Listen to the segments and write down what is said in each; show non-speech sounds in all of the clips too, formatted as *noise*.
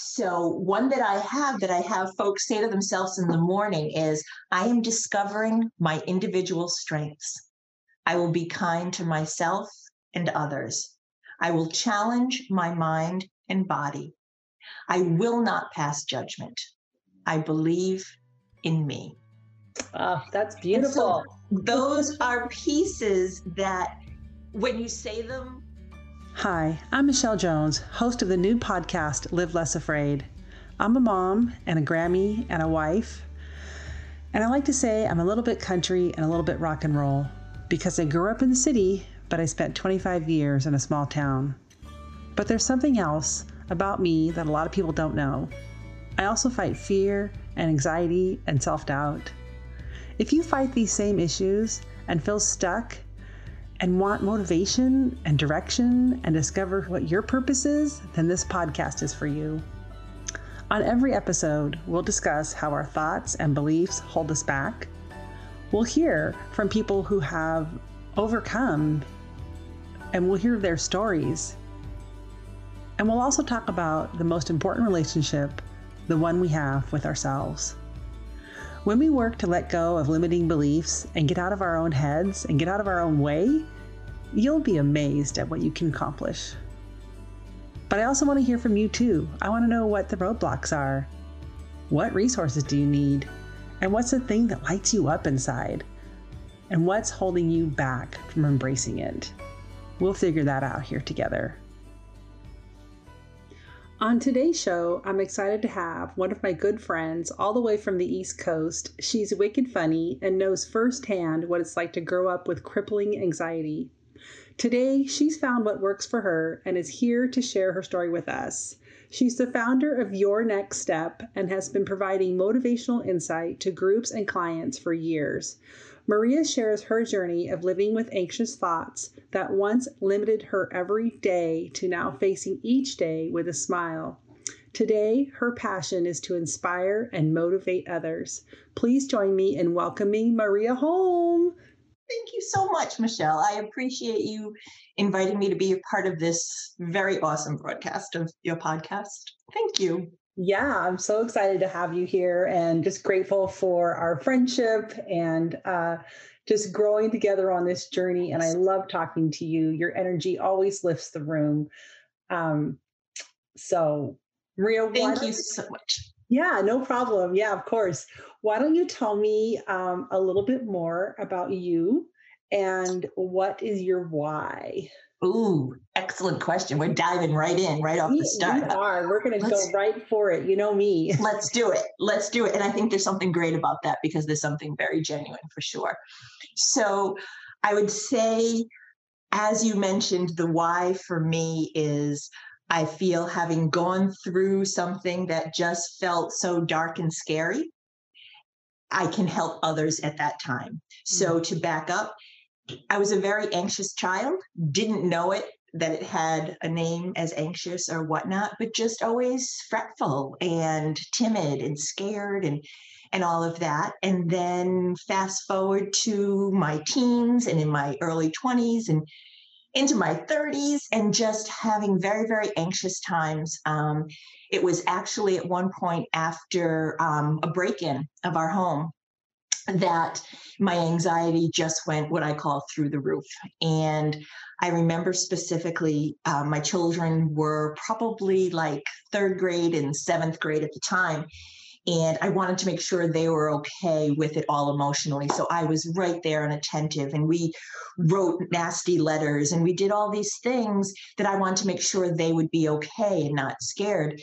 So, one that I have that I have folks say to themselves in the morning is I am discovering my individual strengths. I will be kind to myself and others. I will challenge my mind and body. I will not pass judgment. I believe in me. Oh, that's beautiful. So those are pieces that when you say them, Hi, I'm Michelle Jones, host of the new podcast, Live Less Afraid. I'm a mom and a Grammy and a wife. And I like to say I'm a little bit country and a little bit rock and roll because I grew up in the city, but I spent 25 years in a small town. But there's something else about me that a lot of people don't know. I also fight fear and anxiety and self doubt. If you fight these same issues and feel stuck and want motivation and direction and discover what your purpose is, then this podcast is for you. On every episode, we'll discuss how our thoughts and beliefs hold us back. We'll hear from people who have overcome and we'll hear their stories. And we'll also talk about the most important relationship, the one we have with ourselves. When we work to let go of limiting beliefs and get out of our own heads and get out of our own way, you'll be amazed at what you can accomplish. But I also want to hear from you too. I want to know what the roadblocks are. What resources do you need? And what's the thing that lights you up inside? And what's holding you back from embracing it? We'll figure that out here together. On today's show, I'm excited to have one of my good friends all the way from the East Coast. She's wicked funny and knows firsthand what it's like to grow up with crippling anxiety. Today, she's found what works for her and is here to share her story with us. She's the founder of Your Next Step and has been providing motivational insight to groups and clients for years. Maria shares her journey of living with anxious thoughts that once limited her every day to now facing each day with a smile. Today, her passion is to inspire and motivate others. Please join me in welcoming Maria Holme. Thank you so much, Michelle. I appreciate you inviting me to be a part of this very awesome broadcast of your podcast. Thank you. Yeah, I'm so excited to have you here and just grateful for our friendship and uh, just growing together on this journey. And I love talking to you. Your energy always lifts the room. Um, so, Maria, thank you so much. Yeah, no problem. Yeah, of course. Why don't you tell me um, a little bit more about you and what is your why? Ooh, excellent question. We're diving right in, right off we, the start. We are. We're going to go right for it. You know me. *laughs* let's do it. Let's do it. And I think there's something great about that because there's something very genuine for sure. So I would say, as you mentioned, the why for me is I feel having gone through something that just felt so dark and scary, I can help others at that time. So mm-hmm. to back up, I was a very anxious child, didn't know it that it had a name as anxious or whatnot, but just always fretful and timid and scared and and all of that. And then fast forward to my teens and in my early 20s and into my 30s and just having very, very anxious times. Um, it was actually at one point after um, a break in of our home that my anxiety just went what I call through the roof. And I remember specifically, uh, my children were probably like third grade and seventh grade at the time. And I wanted to make sure they were okay with it all emotionally. So I was right there and attentive. And we wrote nasty letters and we did all these things that I wanted to make sure they would be okay and not scared.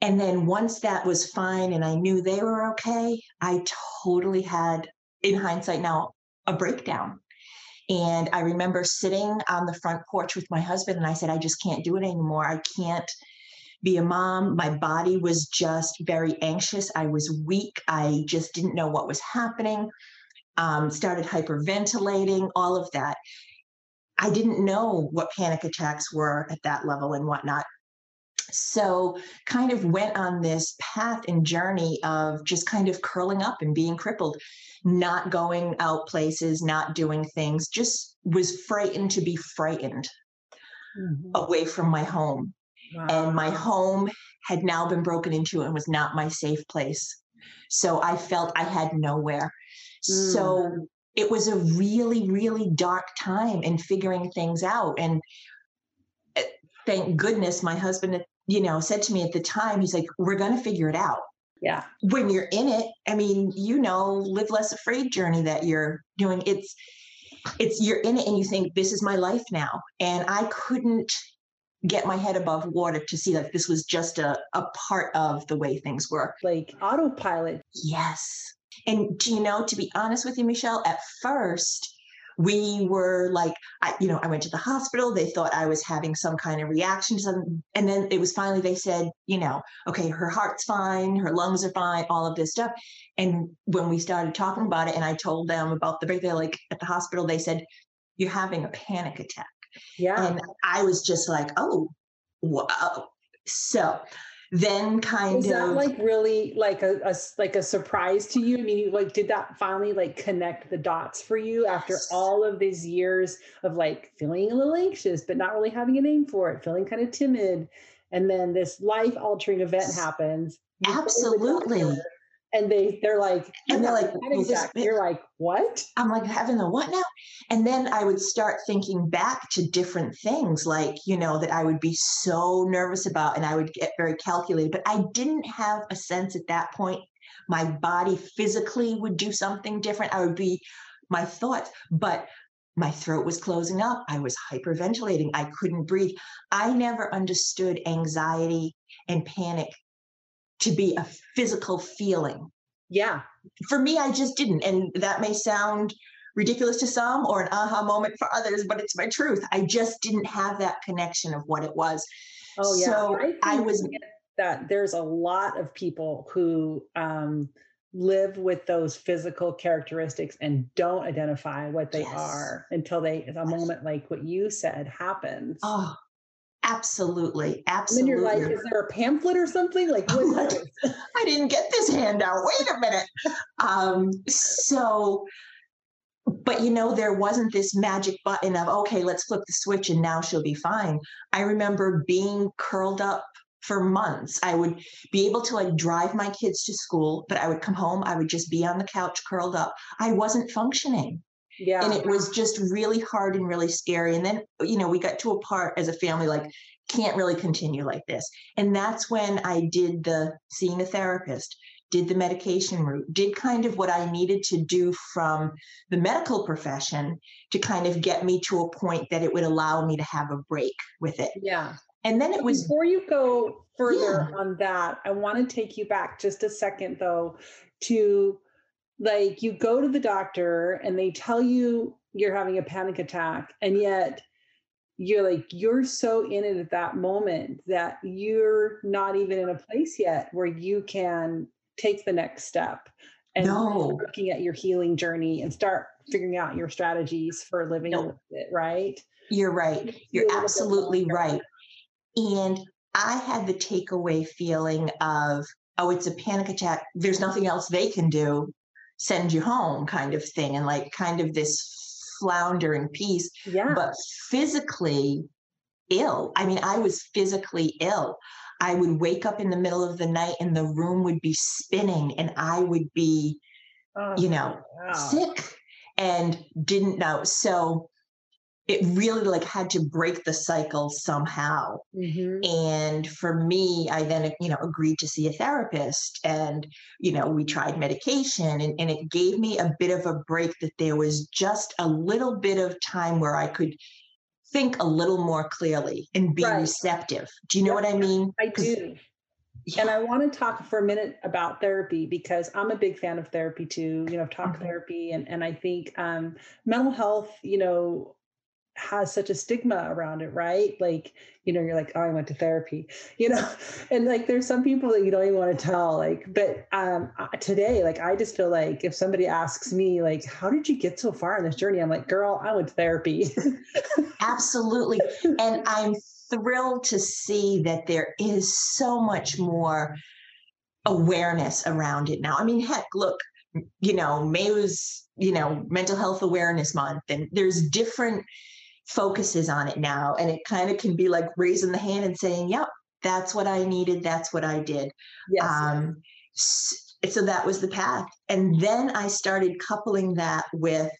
And then once that was fine and I knew they were okay, I totally had, in hindsight now, a breakdown. And I remember sitting on the front porch with my husband and I said, I just can't do it anymore. I can't be a mom. My body was just very anxious. I was weak. I just didn't know what was happening. Um, started hyperventilating, all of that. I didn't know what panic attacks were at that level and whatnot so kind of went on this path and journey of just kind of curling up and being crippled not going out places not doing things just was frightened to be frightened mm-hmm. away from my home wow. and my home had now been broken into and was not my safe place. So I felt I had nowhere. Mm. So it was a really, really dark time in figuring things out. And uh, thank goodness my husband, you know, said to me at the time, he's like, we're going to figure it out. Yeah. when you're in it i mean you know live less afraid journey that you're doing. It's it's you're in it and you think this is my life now. And i couldn't get my head above water to see that this was just a, a part of the way things were. Like autopilot. yes. And do you know to be honest with you michelle at first we were like I, you know i went to the hospital they thought i was having some kind of reaction to something and then it was finally they said you know okay her heart's fine her lungs are fine all of this stuff and when we started talking about it and i told them about the break they're like at the hospital they said you're having a panic attack Yeah. and i was just like oh wow so then kind Was that of like really like a, a like a surprise to you? I mean, you, like did that finally like connect the dots for you after all of these years of like feeling a little anxious but not really having a name for it, feeling kind of timid, and then this life altering event happens. you Absolutely. And they they're like, And they're like, *laughs* panic "Is this attack." bit- You're like, what? I'm like having the what now? And then I would start thinking back to different things, like, you know, that I would be so nervous about and I would get very calculated. But I didn't have a sense at that point my body physically would do something different. I would be my thoughts, but my throat was closing up. I was hyperventilating. I couldn't breathe. I never understood anxiety and panic to be a physical feeling Yeah. for me, I just didn't. And that may sound ridiculous to some or an aha moment for others, but it's my truth. I just didn't have that connection of what it was. Oh yeah. So I think was- that there's a lot of people who um, live with those physical characteristics and don't identify what they Yes. are until they a moment like what you said happens. Oh, absolutely. Absolutely. And you're like, is there a pamphlet or something? Like, *laughs* what I'm like, is this? I didn't get this handout. Wait a minute. Um, so, but you know, there wasn't this magic button of, okay, let's flip the switch and now she'll be fine. I remember being curled up for months. I would be able to like drive my kids to school, but I would come home, I would just be on the couch curled up. I wasn't functioning yeah. and it was just really hard and really scary and then you know we got to a part as a family like can't really continue like this and that's when i did the seeing a therapist did the medication route did kind of what i needed to do from the medical profession to kind of get me to a point that it would allow me to have a break with it yeah. and then it was Before you go further on that, I want to take you back just a second though to like you go to the doctor and they tell you you're having a panic attack and yet you're like you're so in it at that moment that you're not even in a place yet where you can take the next step and No. looking at your healing journey and start figuring out your strategies for living No. with it right You're right. A You're absolutely right. And I had the takeaway feeling of, oh, it's a panic attack. There's nothing else they can do. Send you home, kind of thing. And like kind of this floundering piece, yeah but physically ill. I mean, I was physically ill. I would wake up in the middle of the night and the room would be spinning and I would be Oh, you know, wow. sick and didn't know. So it really like had to break the cycle somehow. Mhm. And for me, I then, you know, agreed to see a therapist and, you know, we tried medication and, and it gave me a bit of a break that there was just a little bit of time where I could think a little more clearly and be Right. receptive. Do you know Yeah, what I mean? I do. And I want to talk for a minute about therapy because I'm a big fan of therapy too. You know, talk Mhm. therapy, and and I think um, mental health, you know, has such a stigma around it, right? Like, you know, you're like, oh, I went to therapy, you know, *laughs* and like, there's some people that you don't even want to tell. Like, but um, today, like, I just feel like if somebody asks me, like, how did you get so far in this journey? I'm like, girl, I went to therapy. *laughs* Absolutely. and I'm thrilled to see that there is so much more awareness around it now. I mean, heck, look, you know, May was, you know, mental health awareness month, and there's different focuses on it now. And it kind of can be like raising the hand and saying, yep, That's what I needed. That's what I did. Yes. Um, so that was the path. And then I started coupling that with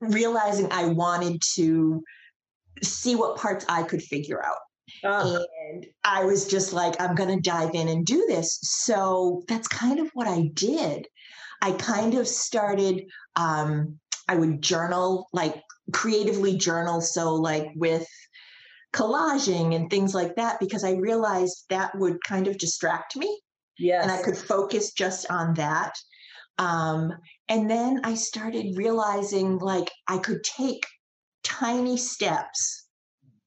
realizing I wanted to see what parts I could figure out. Ah, And I was just like, I'm going to dive in and do this. So that's kind of what I did. I kind of started, um, I would journal, like creatively journal. So, like with collaging and things like that, because I realized that would kind of distract me yes. and I could focus just on that. Um, and then I started realizing like I could take tiny steps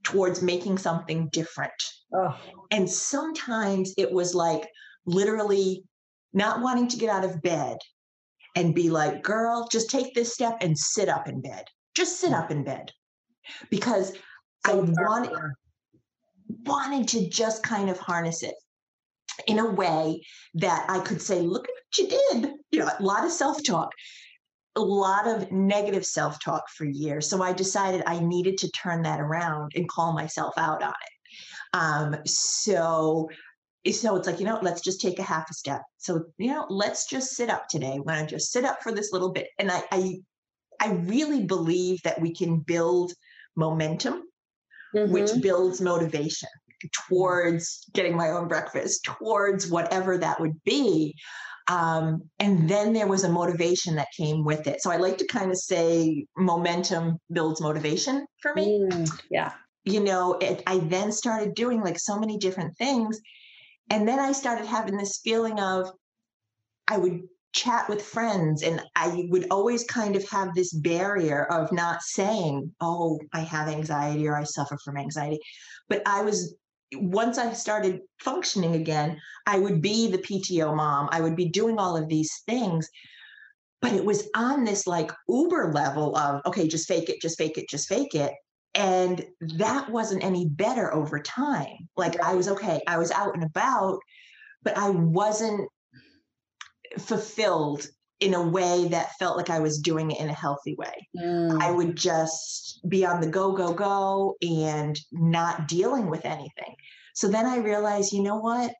towards making something different. Oh, And sometimes it was like literally not wanting to get out of bed and be like, girl, just take this step and sit up in bed. Just sit up in bed. Because I wanted wanted to just kind of harness it in a way that I could say, look at what you did. You know, a lot of self-talk, a lot of negative self-talk for years. So I decided I needed to turn that around and call myself out on it. Um, so so it's like, you know, let's just take a half a step. So, you know, let's just sit up today. We're gonna just sit up for this little bit. And I I I really believe that we can build momentum which Mhm. builds motivation towards getting my own breakfast, towards whatever that would be. Um, and then there was a motivation that came with it. So I like to kind of say momentum builds motivation for me. Mm, yeah. You know, it, I then started doing like so many different things. And then I started having this feeling of I would chat with friends and I would always kind of have this barrier of not saying, oh, I have anxiety or I suffer from anxiety. But I was, once I started functioning again, I would be the PTO mom. I would be doing all of these things. But it was on this like Uber level of, okay, just fake it, just fake it, just fake it. And that wasn't any better over time. Like I was okay, I was out and about, but I wasn't fulfilled in a way that felt like I was doing it in a healthy way. Mm. I would just be on the go, go, go and not dealing with anything. So then I realized, you know what?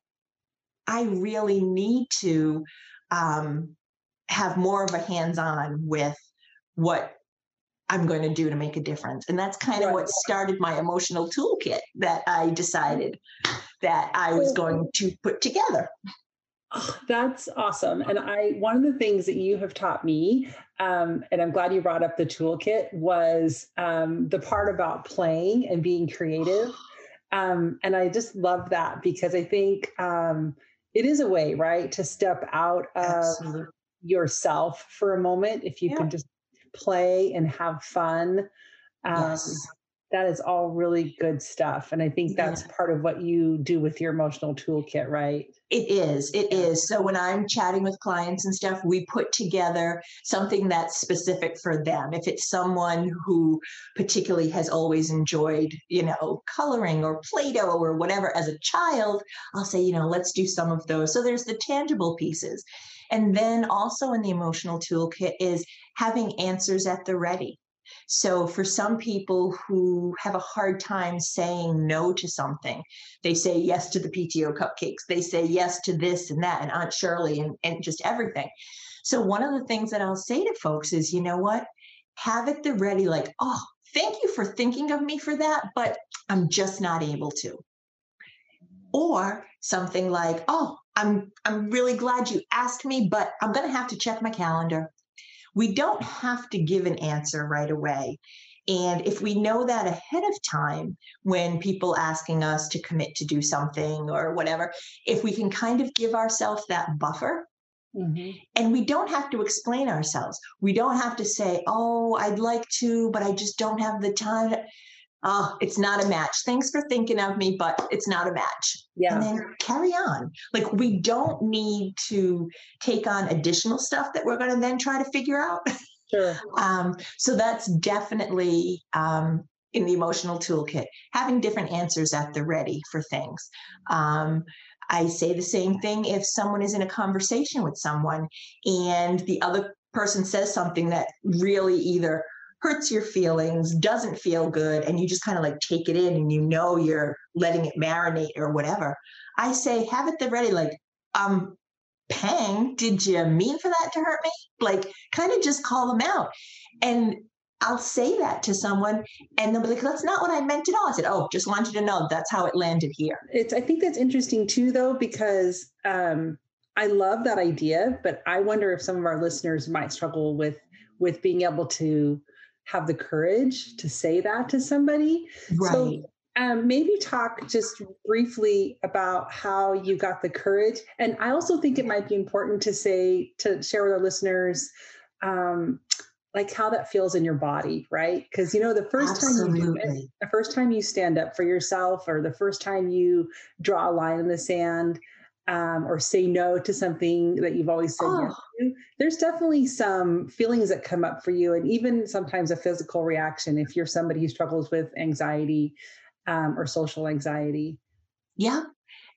I really need to um, have more of a hands on with what I'm going to do to make a difference. And that's kind of what started my emotional toolkit that I decided that I was going to put together. Oh, that's awesome. And I, one of the things that you have taught me, um, and I'm glad you brought up the toolkit, was um, the part about playing and being creative. *gasps* Um, and I just love that because I think um, it is a way, right, to step out of Absolutely. yourself for a moment. If you Yeah. can just play and have fun. Um, Yes. That is all really good stuff. And I think that's part of what you do with your emotional toolkit, right? It is. It is. So when I'm chatting with clients and stuff, we put together something that's specific for them. If it's someone who particularly has always enjoyed, you know, coloring or Play Doh or whatever as a child, I'll say, you know, let's do some of those. So there's the tangible pieces. And then also in the emotional toolkit is having answers at the ready. So, for some people who have a hard time saying no to something, they say yes to the PTO cupcakes, they say yes to this and that, and Aunt Shirley, and, and just everything. So, one of the things that I'll say to folks is, you know what? Have it the ready, like, oh, thank you for thinking of me for that, but I'm just not able to. Or something like, oh, I'm I'm really glad you asked me, but I'm gonna have to check my calendar we don't have to give an answer right away. And if we know that ahead of time, when people asking us to commit to do something or whatever, if we can kind of give ourselves that buffer, mm-hmm. and we don't have to explain ourselves. We don't have to say, "Oh, I'd like to, but I just don't have the time." Oh, it's not a match. Thanks for thinking of me, but it's not a match Yeah. and then carry on. Like we don't need to take on additional stuff that we're going to then try to figure out. Sure. *laughs* um, so that's definitely um, in the emotional toolkit, having different answers at the ready for things. Um, I say the same thing if someone is in a conversation with someone and the other person says something that really either hurts your feelings, doesn't feel good, and you just kind of like take it in and you know you're letting it marinate or whatever. I say, have it the ready, like, um, Pang, did you mean for that to hurt me? Like, kind of just call them out. And I'll say that to someone and they'll be like, that's not what I meant at all. I said, oh, just wanted you to know that's how it landed here. It's, I think that's interesting too, though, because um, I love that idea, but I wonder if some of our listeners might struggle with with being able to have the courage to say that to somebody. Right. So um, maybe talk just briefly about how you got the courage. And I also think it might be important to say, to share with our listeners, um, like how that feels in your body, right? Because you know, the first Absolutely. time you do it, the first time you stand up for yourself, or the first time you draw a line in the sand, um, or say no to something that you've always said oh. yes to, there's definitely some feelings that come up for you, and even sometimes a physical reaction if you're somebody who struggles with anxiety um, or social anxiety. Yeah,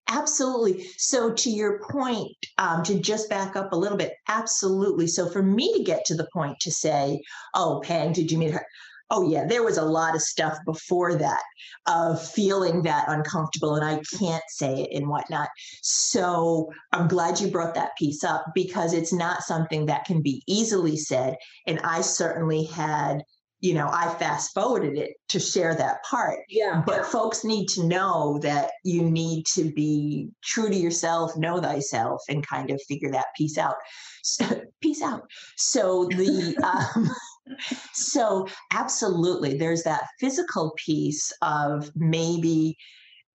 Absolutely. So, to your point, um, to just back up a little bit, absolutely. So, for me to get to the point to say, "Oh, Pang, did you meet her?" Oh, yeah, there was a lot of stuff before that of feeling that uncomfortable and I can't say it and whatnot. So I'm glad you brought that piece up because it's not something that can be easily said. And I certainly had you know, I fast forwarded it to share that part. Yeah. But folks need to know that you need to be true to yourself, know thyself, and kind of figure that piece out. So, *laughs* peace out. So the *laughs* um, so absolutely, there's that physical piece of maybe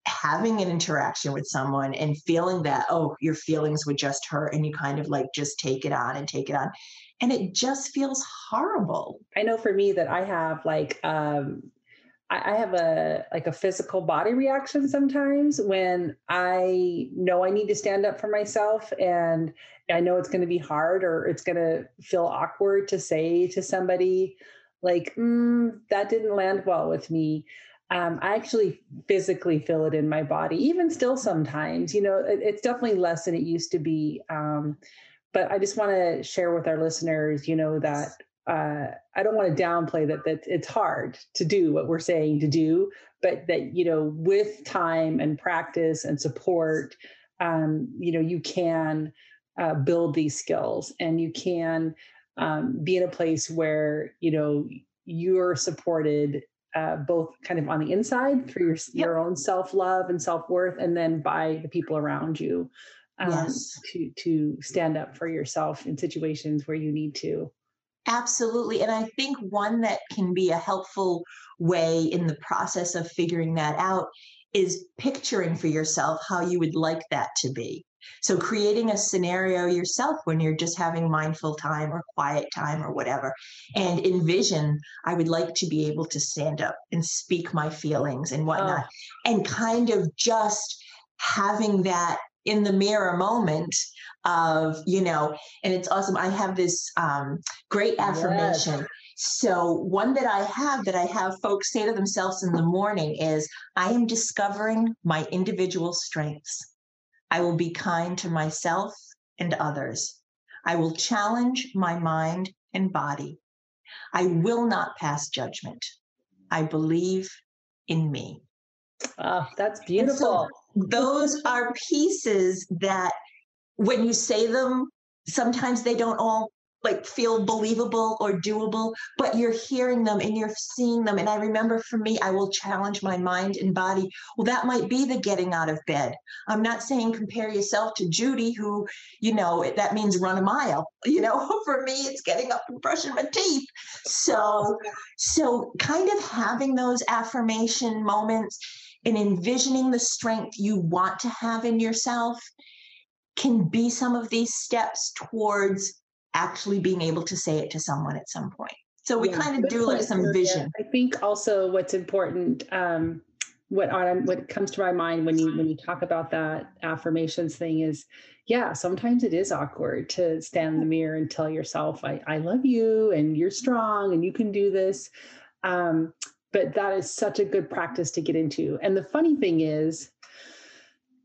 having an interaction with someone and feeling that oh your feelings would just hurt and you kind of like just take it on and take it on and it just feels horrible. I know for me that I have like um I, have a like a physical body reaction sometimes when I know I need to stand up for myself and I know it's going to be hard or it's going to feel awkward to say to somebody like mm, that didn't land well with me. Um, I actually physically feel it in my body, even still sometimes. You know, it, it's definitely less than it used to be. Um, but I just want to share with our listeners, you know, that uh, I don't want to downplay that that it's hard to do what we're saying to do, but that you know, with time and practice and support, um, you know, you can uh, build these skills and you can um, be in a place where you know you're supported uh, both kind of on the inside through your, yep. your own self love and self worth, and then by the people around you um, yes. to to stand up for yourself in situations where you need to absolutely and i think one that can be a helpful way in the process of figuring that out is picturing for yourself how you would like that to be so creating a scenario yourself when you're just having mindful time or quiet time or whatever and envision i would like to be able to stand up and speak my feelings and oh. whatnot oh. and kind of just having that in the mirror moment of you know and it's awesome. I have this um, great affirmation. Yes. so one that i have that i have folks say to themselves in the morning is i am discovering my individual strengths. I will be kind to myself and others. I will challenge my mind and body. I will not pass judgment. I believe in me. Oh that's beautiful those are pieces that when you say them, sometimes they don't all like feel believable or doable, but you're hearing them and you're seeing them. And I remember for me, I will challenge my mind and body. Well, that might be the getting out of bed. I'm not saying compare yourself to Judy, who, you know, that means run a mile. *laughs* You know, for me, it's getting up and brushing my teeth. So, so kind of having those affirmation moments and envisioning the strength you want to have in yourself can be some of these steps towards actually being able to say it to someone at some point. So we yeah, kind of do like some vision. I think also what's important, um, what on what comes to my mind when you when you talk about that affirmations thing is, yeah, sometimes it is awkward to stand in the mirror and tell yourself, I, I love you and you're strong and you can do this. Um, but that is such a good practice to get into. And the funny thing is,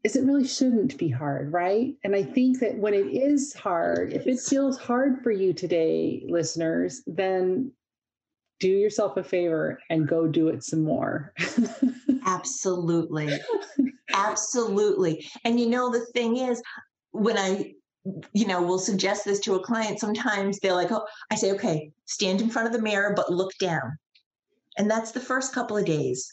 is it really shouldn't be hard, right? And I think that when it is hard, if it feels hard for you today, listeners, then do yourself a favor and go do it some more. *laughs* Absolutely. Absolutely. And you know, the thing is, when I, you know, will suggest this to a client, sometimes they're like, oh, I say, okay, stand in front of the mirror, but look down. And that's the first couple of days.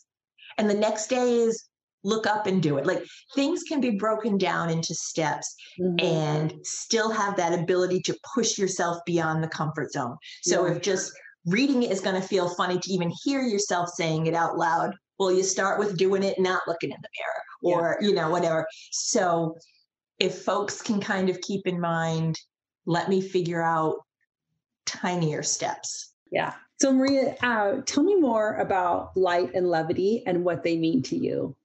And the next day is look up and do it. Like things can be broken down into steps mm-hmm. and still have that ability to push yourself beyond the comfort zone. So yeah. if just reading it is going to feel funny to even hear yourself saying it out loud, well, you start with doing it, not looking in the mirror or, yeah. you know, whatever. So if folks can kind of keep in mind, let me figure out tinier steps. Yeah. So, Maria, uh, tell me more about light and levity and what they mean to you.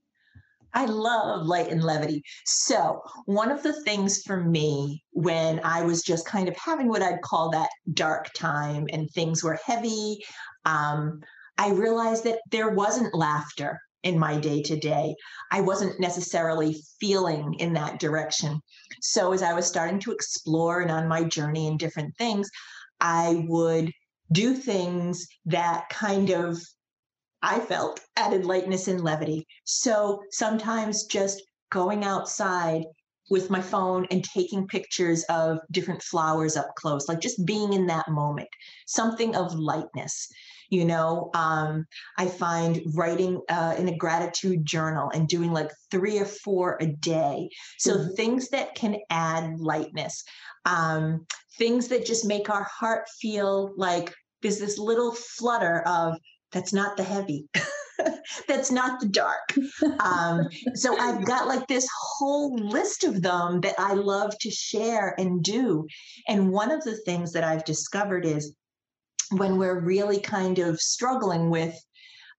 I love light and levity. So, one of the things for me when I was just kind of having what I'd call that dark time and things were heavy, um, I realized that there wasn't laughter in my day to day. I wasn't necessarily feeling in that direction. So, as I was starting to explore and on my journey and different things, I would do things that kind of I felt added lightness and levity. So sometimes just going outside with my phone and taking pictures of different flowers up close, like just being in that moment, something of lightness. You know, um, I find writing uh, in a gratitude journal and doing like three or four a day. So mm-hmm. things that can add lightness, um, things that just make our heart feel like there's this little flutter of that's not the heavy. *laughs* That's not the dark. Um, so i've got like this whole list of them that i love to share and do. And one of the things that i've discovered is when we're really kind of struggling with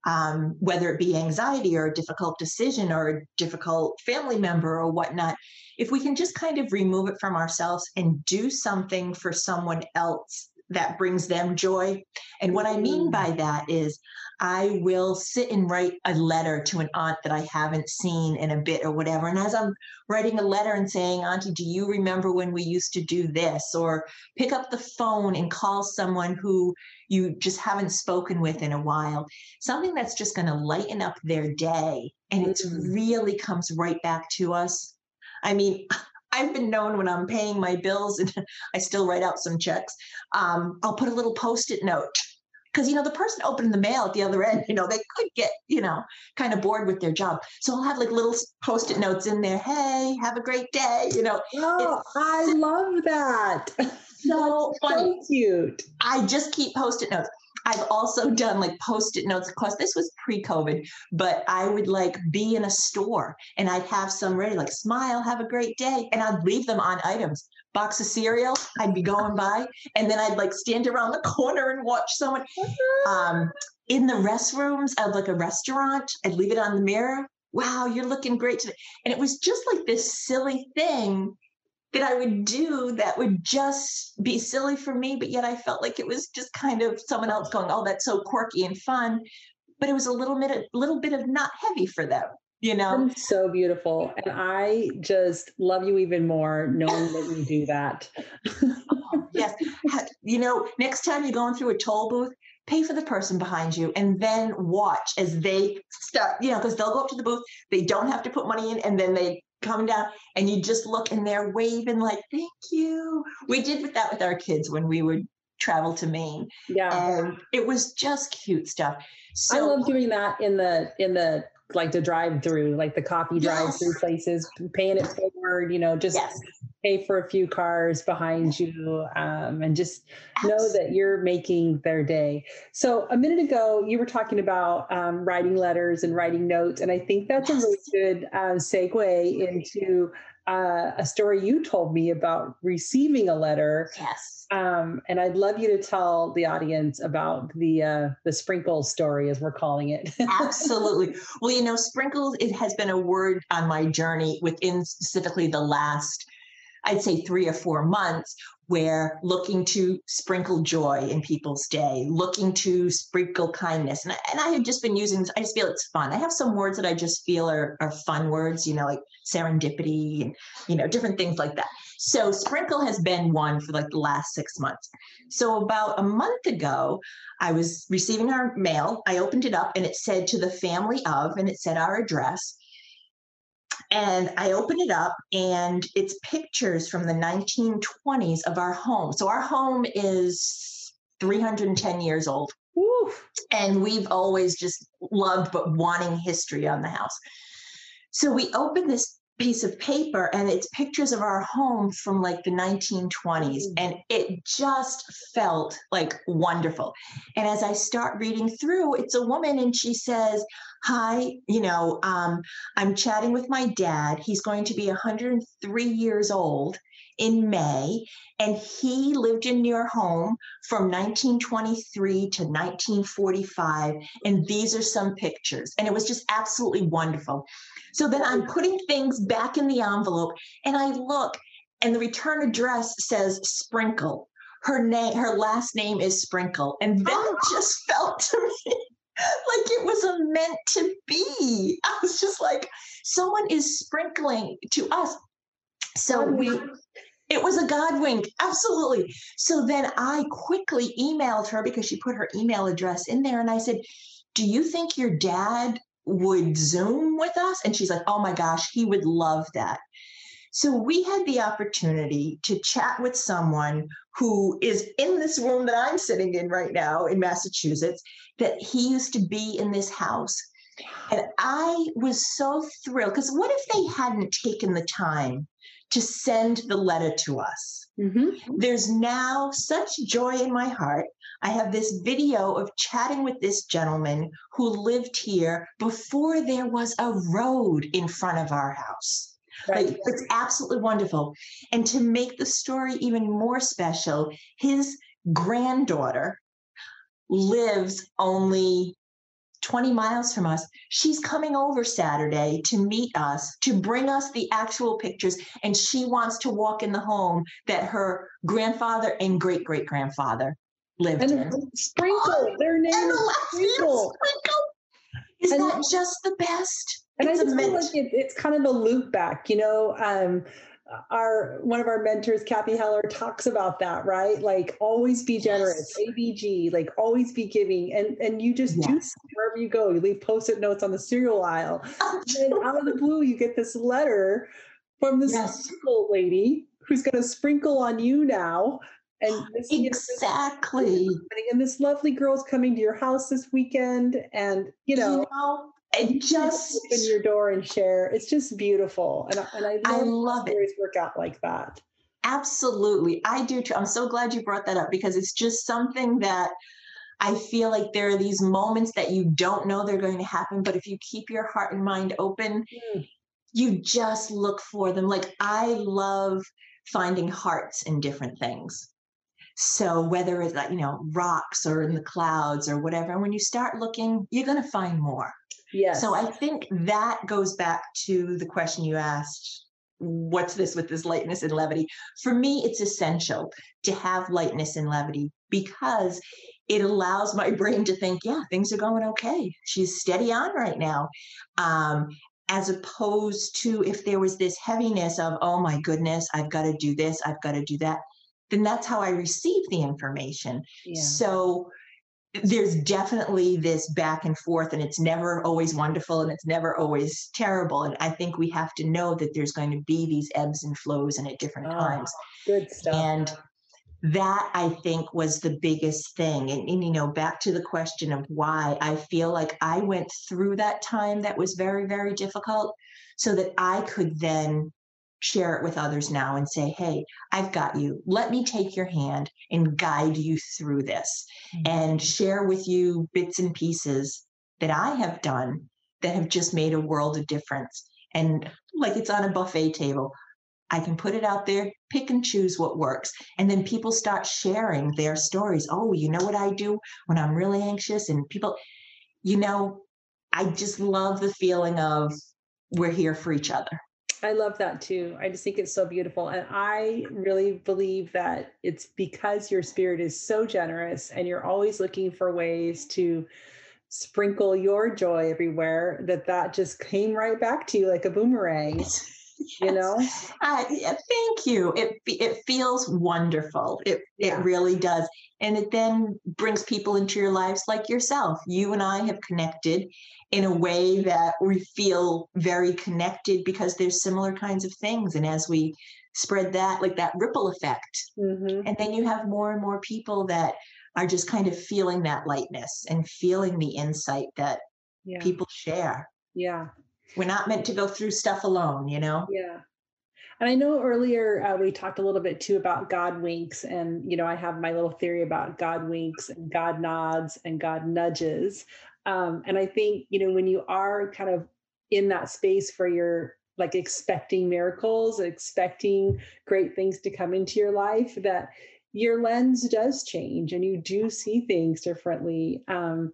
um, whether it be anxiety or a difficult decision or a difficult family member or whatnot, if we can just kind of remove it from ourselves and do something for someone else that brings them joy. And what I mean by mm. that is I will sit and write a letter to an aunt that I haven't seen in a bit or whatever. And as I'm writing a letter and saying, Auntie, do you remember when we used to do this? Or pick up the phone and call someone who you just haven't spoken with in a while, something that's just going to lighten up their day. And it mm. really comes right back to us. I mean, *laughs* I've been known when I'm paying my bills and *laughs* I still write out some checks. Um, I'll put a little post-it note because you know the person opening the mail at the other end, you know, they could get you know kind of bored with their job. So I'll have like little post-it notes in there. Hey, have a great day. You know. Oh, I love that. *laughs* So funny. So cute. I just keep post-it notes. I've also done like post-it notes. Of course, this was pre-COVID, but I would like be in a store and I'd have some ready, like smile, have a great day. And I'd leave them on items. Box of cereal, I'd be going by, and then I'd like stand around the corner and watch someone. Um, in the restrooms of like a restaurant, I'd leave it on the mirror. Wow, you're looking great today. And it was just like this silly thing that I would do that would just be silly for me, but yet I felt like it was just kind of someone else going, "Oh, that's so quirky and fun," but it was a little bit, a little bit of not heavy for them. You know, so beautiful, and I just love you even more knowing that you do that. oh, yes, you know, next time you're going through a toll booth, pay for the person behind you and then watch as they start, you know, because they'll go up to the booth, they don't have to put money in, and then they coming down and you just look and they're waving like thank you. We did with that with our kids when we would travel to maine. Yeah. And it was just cute stuff. So i love doing that in the in the like the drive through like the coffee drive through yes. places paying it forward you know just yes pay for a few cars behind you um, and just know that you're making their day. So, a minute ago, you were talking about um, writing letters and writing notes. And I think that's yes. a really good uh, segue into uh, a story you told me about receiving a letter. Yes. Um, and I'd love you to tell the audience about the uh, the sprinkles story, as we're calling it. *laughs* Absolutely. Well, you know, sprinkles it has been a word on my journey within specifically the last I'd say three or four months where looking to sprinkle joy in people's day, looking to sprinkle kindness. And I, and I had just been using, I just feel it's fun. I have some words that I just feel are, are fun words, you know, like serendipity and, you know, different things like that. So Sprinkle has been one for like the last six months. So about a month ago, I was receiving our mail. I opened it up and it said to the family of, and it said our address. And I open it up and it's pictures from the 1920s of our home. So our home is 310 years old. Woo. And we've always just loved but wanting history on the house. So we opened this piece of paper and it's pictures of our home from like the 1920s Mm. and it just felt like wonderful. And as i start reading through it's a woman and she says hi you know um, i'm chatting with my dad. He's going to be 103 years old in may and he lived in your home from 1923 to 1945 and these are some pictures. And it was just absolutely wonderful so then I'm putting things back in the envelope and I look and the return address says Sprinkle. Her name, her last name is Sprinkle. And that oh. just *laughs* felt to me like it was a meant to be. I was just like, someone is sprinkling to us. So we it was a God wink, absolutely. So then I quickly emailed her because she put her email address in there and I said, Do you think your dad would Zoom with us? And she's like, oh my gosh, he would love that. So we had the opportunity to chat with someone who is in this room that I'm sitting in right now in Massachusetts, that he used to be in this house. And I was so thrilled because what if they hadn't taken the time to send the letter to us? Mm-hmm. There's now such joy in my heart. I have this video of chatting with this gentleman who lived here before there was a road in front of our house. Right. Like, it's absolutely wonderful. And to make the story even more special, his granddaughter lives only 20 miles from us. She's coming over Saturday to meet us, to bring us the actual pictures. And she wants to walk in the home that her grandfather and great great grandfather lived And in. Sprinkle, *gasps* their name is last name is Sprinkle. Sprinkle. Is And- that just the best? And It's I just feel like it, it's kind of a loop back, you know. Um, our one of our mentors, Kathy Heller, talks about that, right? Like always be generous, Yes. ABG, like always be giving, and and you just do wherever you go. You leave post-it notes on the cereal aisle. *laughs* And then out of the blue, you get this letter from this Yes. sprinkle lady who's going to sprinkle on you now. And this, you know, this- Exactly. and this lovely girl's coming to your house this weekend, and you know, it you just open your door and share. It's just beautiful, and I, and I I love, love it. work out like that. Absolutely. I do too. I'm so glad you brought that up because it's just something that I feel like there are these moments that you don't know they're going to happen, but if you keep your heart and mind open, Mm. you just look for them. Like I love finding hearts in different things. So whether it's like, you know, rocks or in the clouds or whatever, when you start looking, you're going to find more. Yes. So I think that goes back to the question you asked what's this with this lightness and levity? For me, it's essential to have lightness and levity because it allows my *laughs* brain to think, yeah, things are going okay. She's steady on right now. Um, as opposed to if there was this heaviness of, oh my goodness, I've got to do this, I've got to do that, then that's how I receive the information. yeah. So there's definitely this back and forth, and it's never always wonderful and it's never always terrible. And I think we have to know that there's going to be these ebbs and flows and at different Ah, times. good stuff. And that I think was the biggest thing. And, and, you know, back to the question of why I feel like I went through that time that was very, very difficult so that I could then share it with others now and say, hey, I've got you. Let me take your hand and guide you through this mm. and share with you bits and pieces that I have done that have just made a world of difference. And like it's on a buffet table. I can put it out there, pick and choose what works. And then people start sharing their stories. Oh, you know what I do when I'm really anxious? And people, you know, I just love the feeling of we're here for each other. I love that too. I just think it's so beautiful. And I really believe that it's because your spirit is so generous and you're always looking for ways to sprinkle your joy everywhere that that just came right back to you like a boomerang. You know? Uh, yeah, thank you. It it feels wonderful. It Yeah. it really does. And it then brings people into your lives like yourself. You and i have connected in a way that we feel very connected because there's similar kinds of things. And as we spread that like that ripple effect hmm and then you have more and more people that are just kind of feeling that lightness and feeling the insight that yeah. people share. Yeah we're not meant to go through stuff alone you know Yeah. And I know earlier uh, we talked a little bit too about God winks. And, you know, I have my little theory about God winks and God nods and God nudges. Um, and I think, you know, when you are kind of in that space where you're like expecting miracles, expecting great things to come into your life, that your lens does change and you do see things differently. Um,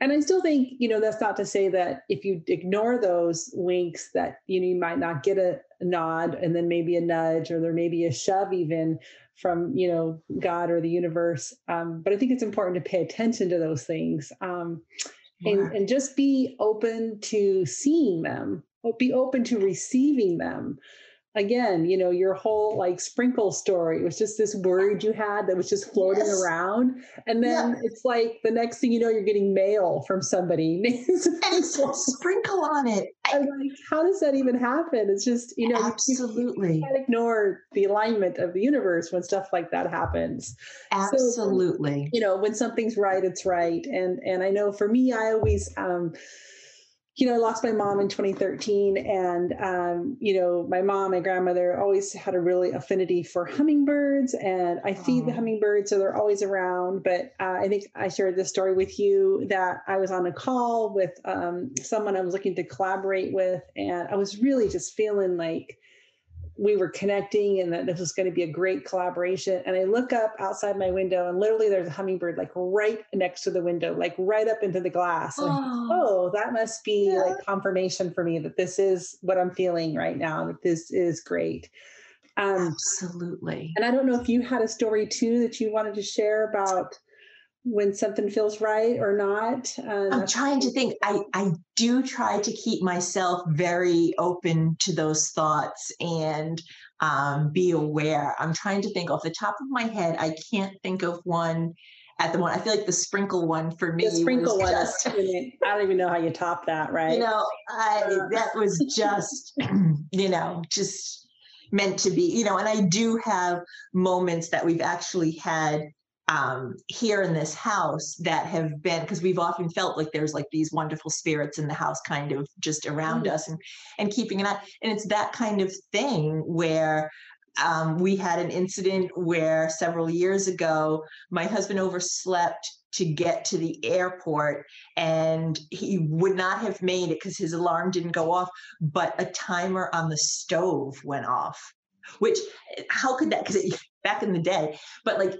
and I still think, you know, that's not to say that if you ignore those winks, that you know you might not get a nod and then maybe a nudge or there may be a shove even from you know God or the universe. Um, but I think it's important to pay attention to those things um, and, and just be open to seeing them. Be open to receiving them. Again, you know, your whole like sprinkle story was just this word you had that was just floating Yes. around. And then it's like the next thing you know, you're getting mail from somebody. *laughs* and it's Sprinkle. on it I'm like, how does that even happen? It's just, you know, you- you absolutely can't ignore the alignment of the universe when stuff like that happens. absolutely You know, when something's right, it's right. And and I know for me, I always um you know, I lost my mom in 2013, and um, you know, my mom, my grandmother always had a really affinity for hummingbirds, and I feed the hummingbirds, so they're always around. But uh, I think I shared this story with you that I was on a call with um, someone I was looking to collaborate with, and I was really just feeling like we were connecting and that this was going to be a great collaboration. And I look up outside my window, and literally there's a hummingbird like right next to the window, like right up into the glass. And oh, oh, that must be Yeah. like confirmation for me that this is what I'm feeling right now, that this is great. Um, absolutely and I don't know if you had a story too that you wanted to share about when something feels right or not. Um, i'm trying to think i i do try to keep myself very open to those thoughts and um, be aware i'm trying to think off the top of my head i can't think of one at the moment i feel like the sprinkle one for me the sprinkle one. just I don't even know how you top that, right? you know i Uh. that was just *laughs* you know just meant to be you know and i do have moments that we've actually had um here in this house that have been because we've often felt like there's like these wonderful spirits in the house kind of just around Mm. us and and keeping an eye and it's that kind of thing where um, we had an incident where several years ago my husband overslept to get to the airport and he would not have made it because his alarm didn't go off but a timer on the stove went off which how could that because *laughs* back in the day but like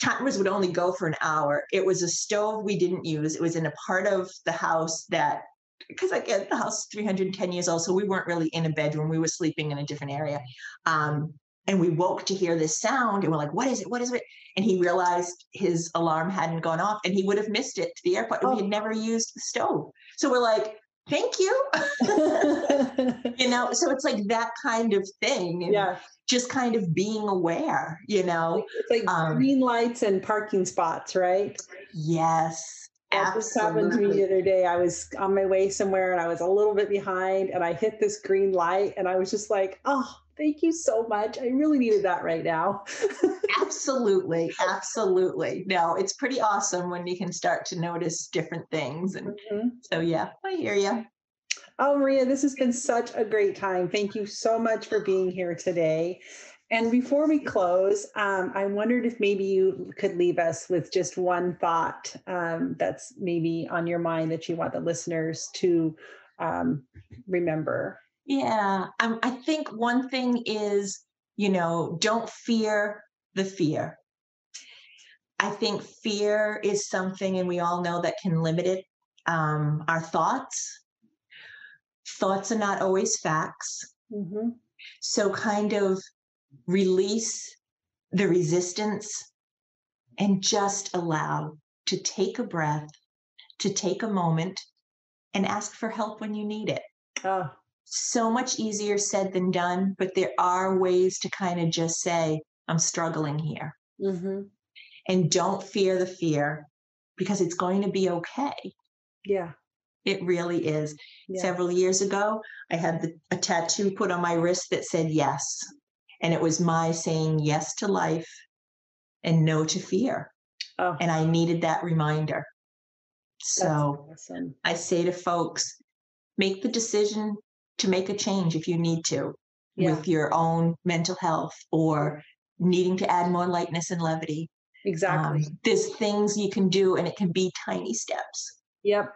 timers would only go for an hour. It was a stove we didn't use. It was in a part of the house that because again the house is 310 years old so we weren't really in a bedroom. We were sleeping in a different area. Um, and we woke to hear this sound and we're like what is it? What is it? And he realized his alarm hadn't gone off and he would have missed it to the airport and we Oh. had never used the stove. So we're like thank you *laughs* you know so it's like that kind of thing yeah, just kind of being aware you know it's like Um, green lights and parking spots, right? yes That just happened to me the other day. I was on my way somewhere and I was a little bit behind and I hit this green light and I was just like, oh, thank you so much. I really needed that right now. *laughs* absolutely absolutely no it's pretty awesome when you can start to notice different things and Mhm. so yeah i hear you Oh, Maria, this has been such a great time. Thank you so much for being here today. And before we close, um, I wondered if maybe you could leave us with just one thought um, that's maybe on your mind that you want the listeners to um, remember. Yeah, um, I think one thing is, you know, don't fear the fear. I think fear is something, and we all know that can limit it. Um, our thoughts. Thoughts are not always facts. Mhm. So, kind of release the resistance and just allow to take a breath, to take a moment and ask for help when you need it. Oh, so much easier said than done, but there are ways to kind of just say, I'm struggling here. Mm-hmm. And don't fear the fear because it's going to be okay. Yeah. It really is. Yeah. Several years ago, I had the, a tattoo put on my wrist that said yes. And it was my saying yes to life and no to fear. Oh, And I needed that reminder. that's So awesome. I say to folks, make the decision to make a change if you need to Yeah, with your own mental health or needing to add more lightness and levity. exactly. Um, there's things you can do, and it can be tiny steps. Yep.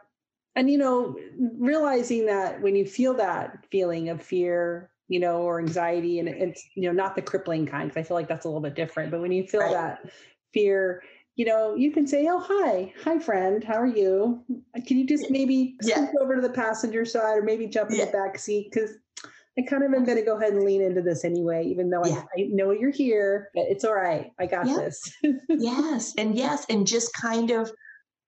And you know, realizing that when you feel that feeling of fear, you know, or anxiety, and it's you know not the crippling kind, because I feel like that's a little bit different. But when you feel Right. that fear, you know, you can say, "Oh, hi, hi, friend, how are you? Can you just maybe Yeah. scoot over to the passenger side, or maybe jump in Yeah. the back seat?" Because I kind of am going to go ahead and lean into this anyway, even though Yeah. I, I know you're here. But it's all right. I got Yeah. this. yes, and yes, and just kind of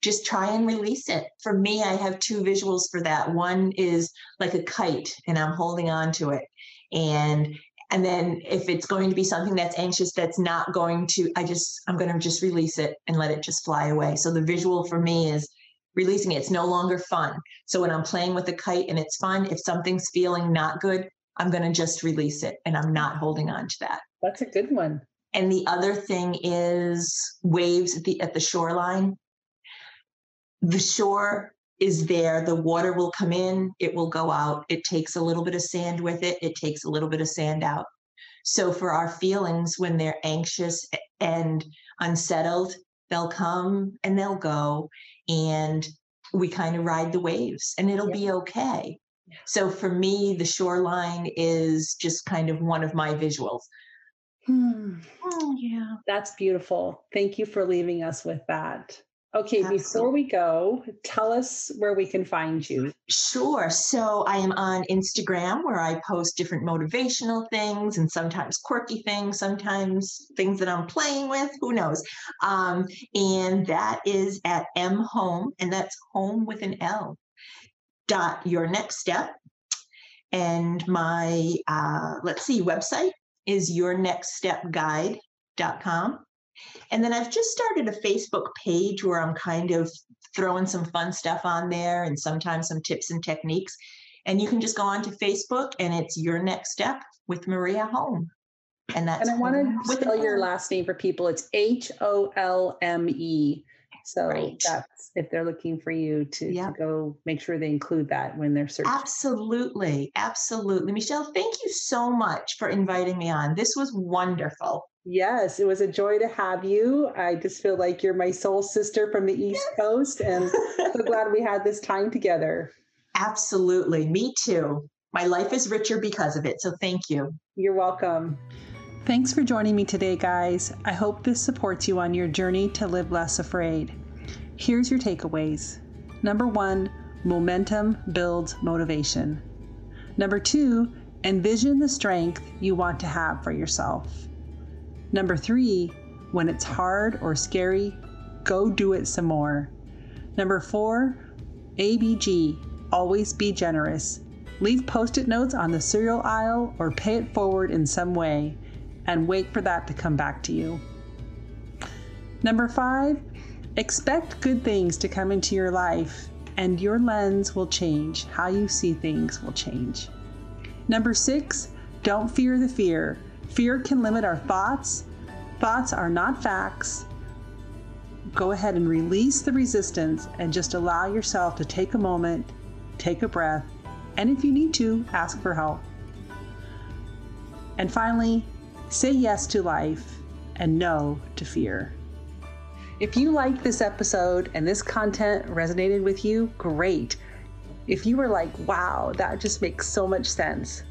just try and release it. For me, I have two visuals for that. One is like a kite, and I'm holding on to it, and and then if it's going to be something that's anxious that's not going to i just i'm going to just release it and let it just fly away. So the visual for me is releasing it. It's no longer fun. So when i'm playing with a kite and it's fun if something's feeling not good i'm going to just release it and i'm not holding on to that. That's a good one. and the other thing is waves at the at the shoreline. The shore is there the water will come in it will go out it takes a little bit of sand with it it takes a little bit of sand out so for our feelings when they're anxious and unsettled they'll come and they'll go and we kind of ride the waves and it'll Yeah. be okay so for me the shoreline is just kind of one of my visuals Hmm. oh yeah That's beautiful. Thank you for leaving us with that. Okay, before we go, tell us where we can find you. Sure. So I am on Instagram where I post different motivational things and sometimes quirky things, sometimes things that I'm playing with, who knows. Um, and that is at M Holme, and that's home with an L. Dot your next step. And my, uh, let's see, website is yournextstepguide.com. And then I've just started a Facebook page where I'm kind of throwing some fun stuff on there and sometimes some tips and techniques. And you can just go on to Facebook and it's Your Next Step with Maria Holme. And that's And I want to spell your last name for people. It's H O L M E. So Right. that's if they're looking for you to, to go make sure they include that when they're searching. Absolutely. Absolutely. Michelle, thank you so much for inviting me on. This was wonderful. Yes, it was a joy to have you. I just feel like you're my soul sister from the East Coast, and so *laughs* glad we had this time together. Absolutely. Me too. My life is richer because of it. So thank you. You're welcome. Thanks for joining me today, guys. I hope this supports you on your journey to live less afraid. Here's your takeaways. Number one, momentum builds motivation. Number two, envision the strength you want to have for yourself. Number three, when it's hard or scary, go do it some more. Number four, ABG, always be generous. Leave post it notes on the cereal aisle or pay it forward in some way and wait for that to come back to you. Number five, expect good things to come into your life and your lens will change. How you see things will change. Number six, don't fear the fear. Fear can limit our thoughts. Thoughts are not facts. Go ahead and release the resistance and just allow yourself to take a moment, take a breath, and if you need to, ask for help. And finally, say yes to life and no to fear. If you liked this episode and this content resonated with you, great. If you were like, wow, that just makes so much sense,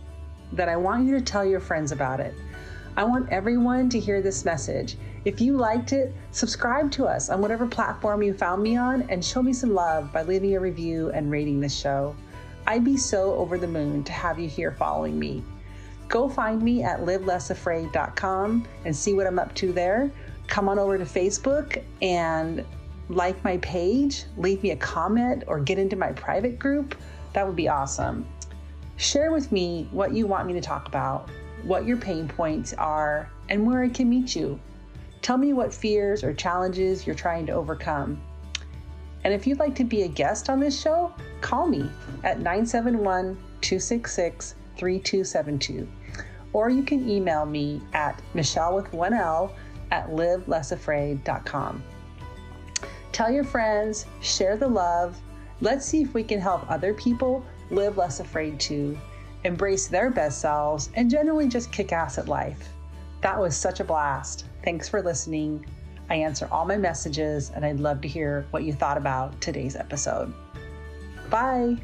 then I want you to tell your friends about it. I want everyone to hear this message. If you liked it, subscribe to us on whatever platform you found me on and show me some love by leaving a review and rating this show. I'd be so over the moon to have you here following me. Go find me at livelessafraid.com and see what I'm up to there. Come on over to Facebook and like my page, leave me a comment, or get into my private group. That would be awesome. Share with me what you want me to talk about, what your pain points are, and where I can meet you. Tell me what fears or challenges you're trying to overcome. And if you'd like to be a guest on this show, call me at 971 266 3272. Or you can email me at Michelle with one L at livelessafraid.com. Tell your friends, share the love. Let's see if we can help other people live less afraid too, embrace their best selves, and generally just kick ass at life. That was such a blast. Thanks for listening. I answer all my messages, and I'd love to hear what you thought about today's episode. Bye.